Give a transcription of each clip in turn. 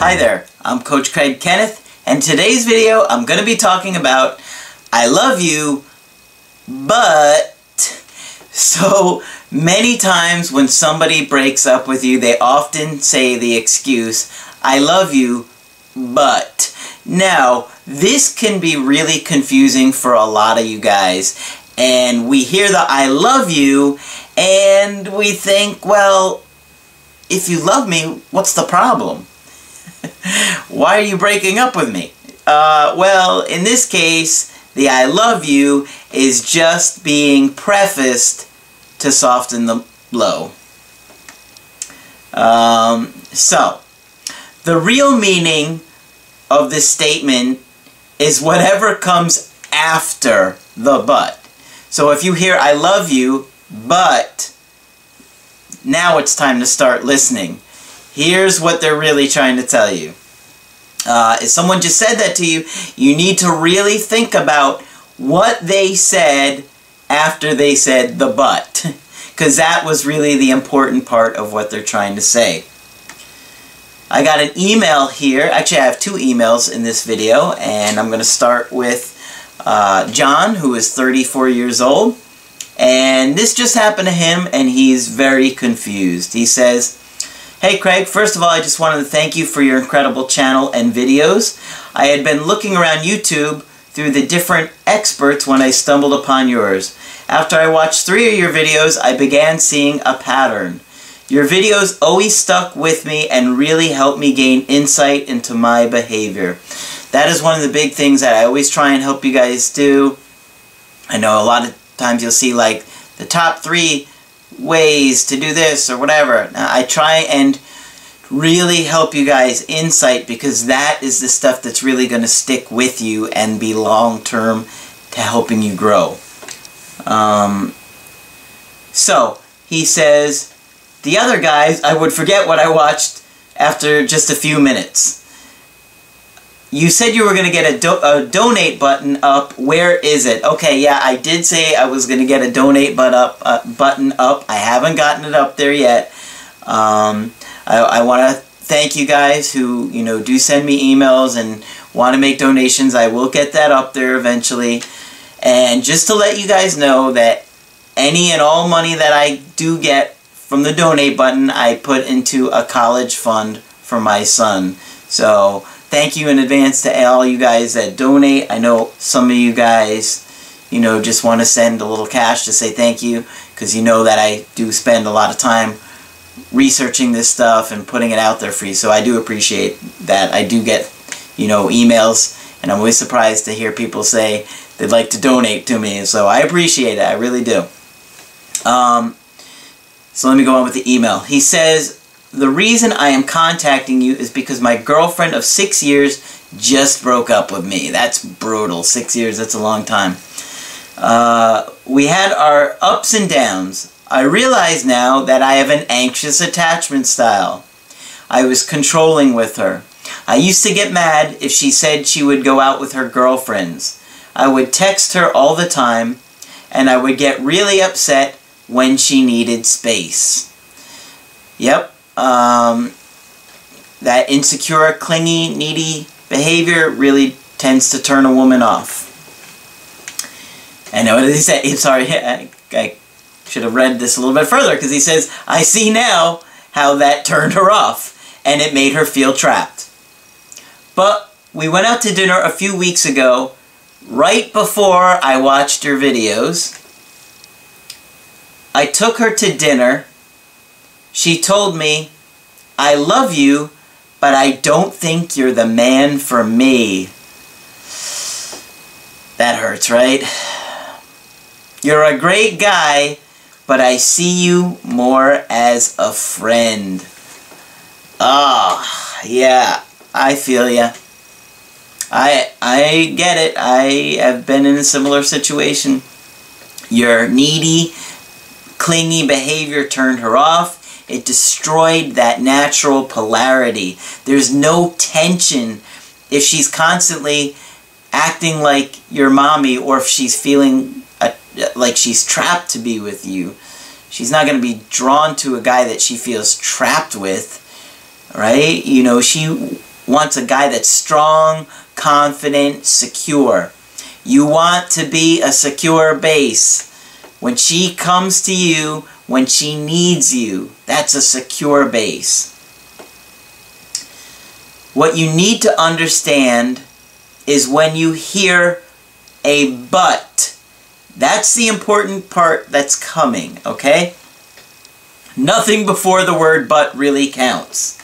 Hi there, I'm Coach Craig Kenneth, and today's video I'm going to be talking about I love you, but... So many times when somebody breaks up with you, they often say the excuse, I love you, but... Now, this can be really confusing for a lot of you guys, and we hear the I love you, and we think, well, if you love me, what's the problem? Why are you breaking up with me? Uh, well, in this case, the I love you is just being prefaced to soften the blow. Um, so, the real meaning of this statement is whatever comes after the but. So if you hear I love you, but now it's time to start listening. Here's what they're really trying to tell you. Uh, if someone just said that to you, you need to really think about what they said after they said the but. Because that was really the important part of what they're trying to say. I got an email here. Actually, I have two emails in this video, and I'm going to start with uh, John, who is 34 years old. And this just happened to him, and he's very confused. He says, Hey Craig, first of all, I just wanted to thank you for your incredible channel and videos. I had been looking around YouTube through the different experts when I stumbled upon yours. After I watched three of your videos, I began seeing a pattern. Your videos always stuck with me and really helped me gain insight into my behavior. That is one of the big things that I always try and help you guys do. I know a lot of times you'll see like the top three ways to do this or whatever. I try and really help you guys insight because that is the stuff that's really going to stick with you and be long term to helping you grow. Um, so he says, the other guys, I would forget what I watched after just a few minutes. You said you were going to get a, do a, donate button up. Where is it? Okay, yeah, I did say I was going to get a donate but up, uh, button up. I haven't gotten it up there yet. Um, I, I want to thank you guys who, you know, do send me emails and want to make donations. I will get that up there eventually. And just to let you guys know that any and all money that I do get from the donate button, I put into a college fund for my son. So thank you in advance to all you guys that donate. I know some of you guys, you know, just want to send a little cash to say thank you because you know that I do spend a lot of time researching this stuff and putting it out there for you. So I do appreciate that. I do get, you know, emails and I'm always surprised to hear people say they'd like to donate to me. So I appreciate it. I really do. Um, so let me go on with the email. He says, the reason I am contacting you is because my girlfriend of six years just broke up with me. That's brutal. Six years, that's a long time. Uh, we had our ups and downs. I realize now that I have an anxious attachment style. I was controlling with her. I used to get mad if she said she would go out with her girlfriends. I would text her all the time, and I would get really upset when she needed space. Yep, um, that insecure, clingy, needy behavior really tends to turn a woman off. I know what he said. I'm sorry, I, I should have read this a little bit further because he says, I see now how that turned her off and it made her feel trapped. But we went out to dinner a few weeks ago, right before I watched your videos. I took her to dinner she told me, I love you, but I don't think you're the man for me. That hurts, right? You're a great guy, but I see you more as a friend. Ah, oh, yeah, I feel ya. I I get it. I have been in a similar situation. Your needy, clingy behavior turned her off. It destroyed that natural polarity. There's no tension if she's constantly acting like your mommy or if she's feeling a, like she's trapped to be with you. She's not going to be drawn to a guy that she feels trapped with, right? You know, she wants a guy that's strong, confident, secure. You want to be a secure base. When she comes to you, when she needs you, that's a secure base. What you need to understand is when you hear a but. That's the important part that's coming, okay? Nothing before the word but really counts.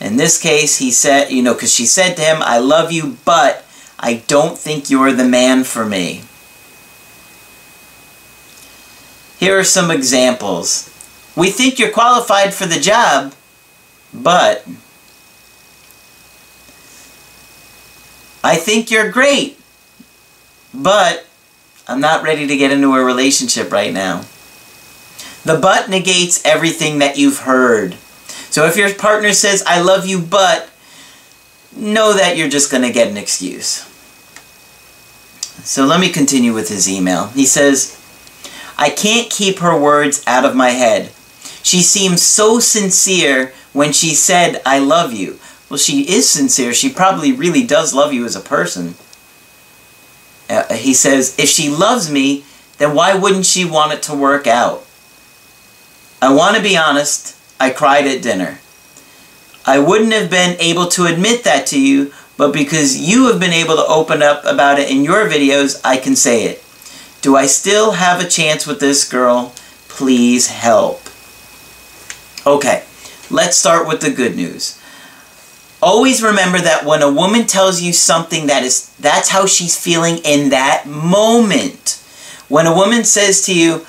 In this case, he said, you know, because she said to him, I love you, but I don't think you're the man for me. Here are some examples. We think you're qualified for the job, but I think you're great, but I'm not ready to get into a relationship right now. The but negates everything that you've heard. So if your partner says, I love you, but, know that you're just going to get an excuse. So let me continue with his email. He says, I can't keep her words out of my head. She seemed so sincere when she said, I love you. Well, she is sincere. She probably really does love you as a person. Uh, he says, if she loves me, then why wouldn't she want it to work out? I want to be honest, I cried at dinner. I wouldn't have been able to admit that to you, but because you have been able to open up about it in your videos, I can say it. Do I still have a chance with this girl? Please help. Okay, let's start with the good news. Always remember that when a woman tells you something that is that's how she's feeling in that moment. When a woman says to you,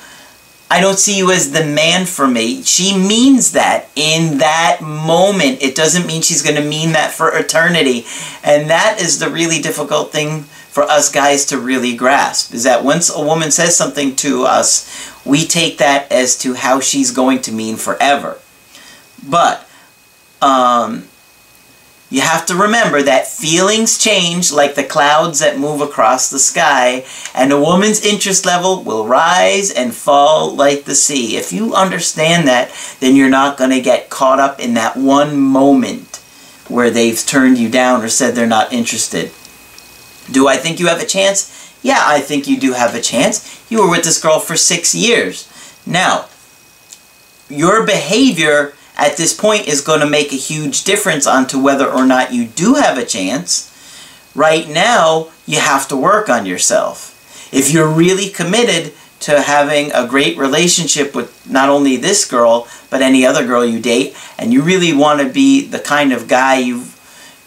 I don't see you as the man for me. She means that in that moment. It doesn't mean she's going to mean that for eternity. And that is the really difficult thing for us guys to really grasp is that once a woman says something to us, we take that as to how she's going to mean forever. But um, you have to remember that feelings change like the clouds that move across the sky, and a woman's interest level will rise and fall like the sea. If you understand that, then you're not going to get caught up in that one moment where they've turned you down or said they're not interested. Do I think you have a chance? Yeah, I think you do have a chance. You were with this girl for six years. Now, your behavior at this point is going to make a huge difference onto whether or not you do have a chance. Right now, you have to work on yourself. If you're really committed to having a great relationship with not only this girl, but any other girl you date, and you really want to be the kind of guy you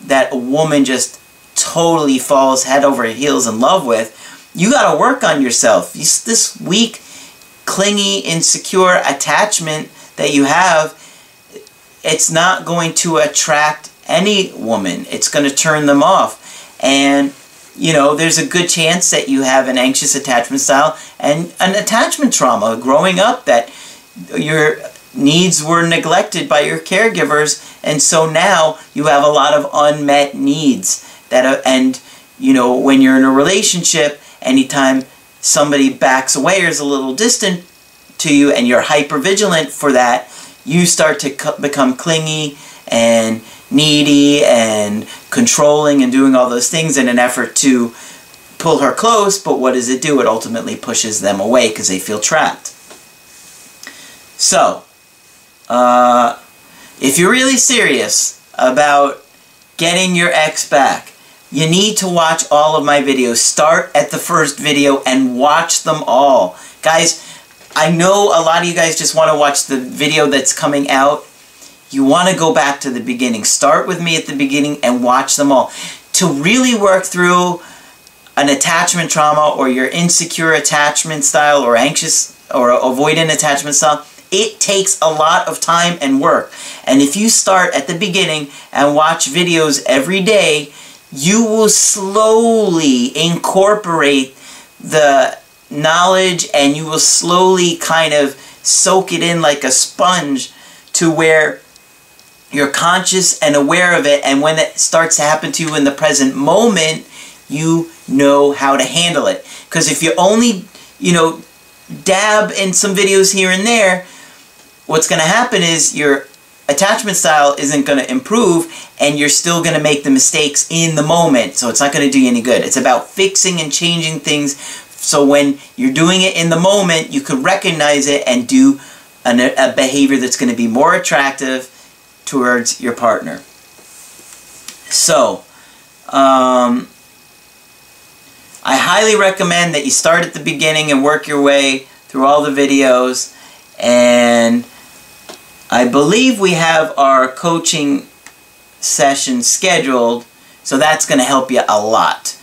that a woman just totally falls head over heels in love with, you got to work on yourself. This weak, clingy, insecure attachment that you have it's not going to attract any woman. It's going to turn them off. And, you know, there's a good chance that you have an anxious attachment style and an attachment trauma growing up that your needs were neglected by your caregivers. And so now you have a lot of unmet needs that, are, and, you know, when you're in a relationship, anytime somebody backs away or is a little distant to you and you're hyper vigilant for that, you start to become clingy and needy and controlling and doing all those things in an effort to pull her close, but what does it do? It ultimately pushes them away because they feel trapped. So, uh, if you're really serious about getting your ex back, you need to watch all of my videos. Start at the first video and watch them all. Guys, I know a lot of you guys just want to watch the video that's coming out. You want to go back to the beginning. Start with me at the beginning and watch them all. To really work through an attachment trauma or your insecure attachment style or anxious or avoidant attachment style, it takes a lot of time and work. And if you start at the beginning and watch videos every day, you will slowly incorporate the knowledge and you will slowly kind of soak it in like a sponge to where you're conscious and aware of it. And when it starts to happen to you in the present moment you know how to handle it. Because if you only you know dab in some videos here and there what's going to happen is your attachment style isn't going to improve and you're still going to make the mistakes in the moment. So it's not going to do you any good. It's about fixing and changing things so when you're doing it in the moment, you can recognize it and do an, a behavior that's going to be more attractive towards your partner. So, um, I highly recommend that you start at the beginning and work your way through all the videos. And I believe we have our coaching session scheduled, so that's going to help you a lot.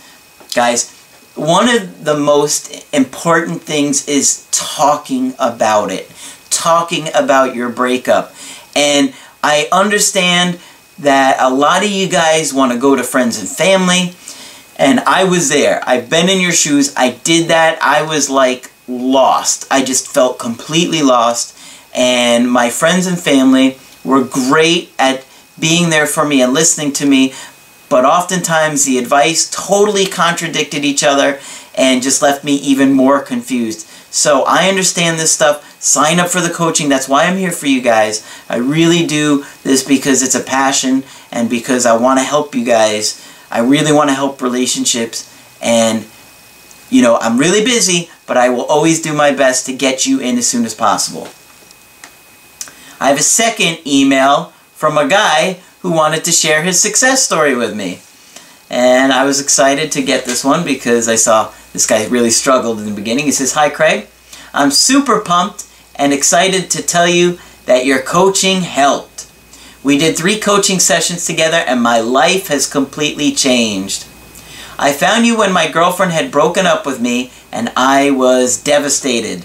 Guys, one of the most important things is talking about it, talking about your breakup. And I understand that a lot of you guys want to go to friends and family, and I was there. I've been in your shoes. I did that. I was like lost. I just felt completely lost. And my friends and family were great at being there for me and listening to me, but oftentimes the advice totally contradicted each other and just left me even more confused. So I understand this stuff. Sign up for the coaching. That's why I'm here for you guys. I really do this because it's a passion and because I want to help you guys. I really want to help relationships and you know, I'm really busy, but I will always do my best to get you in as soon as possible. I have a second email from a guy who wanted to share his success story with me. And I was excited to get this one because I saw this guy really struggled in the beginning. He says, Hi, Craig. I'm super pumped and excited to tell you that your coaching helped. We did three coaching sessions together and my life has completely changed. I found you when my girlfriend had broken up with me and I was devastated.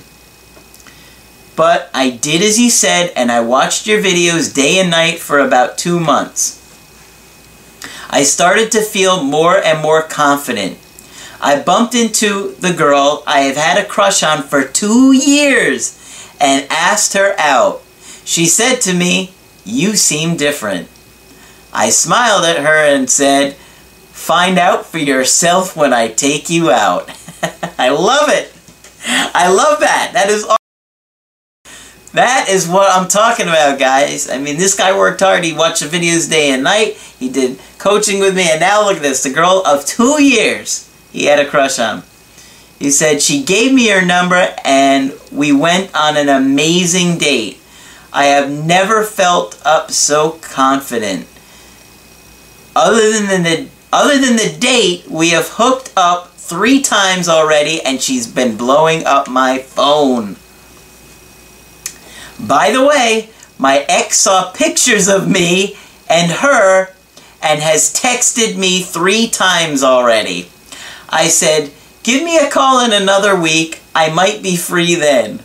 But I did as you said and I watched your videos day and night for about two months. I started to feel more and more confident. I bumped into the girl I have had a crush on for two years and asked her out. She said to me, You seem different. I smiled at her and said, Find out for yourself when I take you out. I love it. I love that. That is that is what I'm talking about, guys. I mean, this guy worked hard. He watched the videos day and night. He did coaching with me, and now look at this. The girl of two years he had a crush on. He said, She gave me her number, and we went on an amazing date. I have never felt up so confident. Other than the other than the date, we have hooked up three times already, and she's been blowing up my phone. By the way, my ex saw pictures of me and her and has texted me three times already. I said, Give me a call in another week. I might be free then.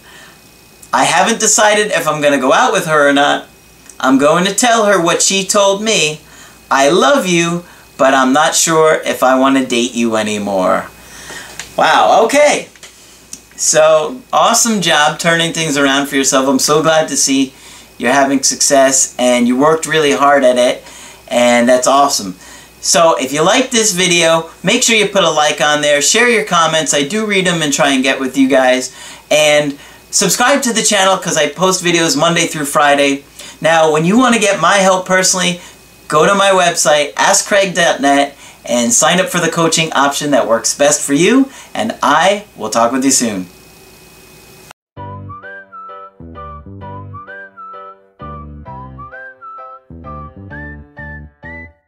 I haven't decided if I'm going to go out with her or not. I'm going to tell her what she told me. I love you, but I'm not sure if I want to date you anymore. Wow, okay. So, awesome job turning things around for yourself. I'm so glad to see you're having success and you worked really hard at it, and that's awesome. So, if you like this video, make sure you put a like on there, share your comments. I do read them and try and get with you guys. And subscribe to the channel because I post videos Monday through Friday. Now, when you want to get my help personally, go to my website, askcraig.net, and sign up for the coaching option that works best for you. And I will talk with you soon.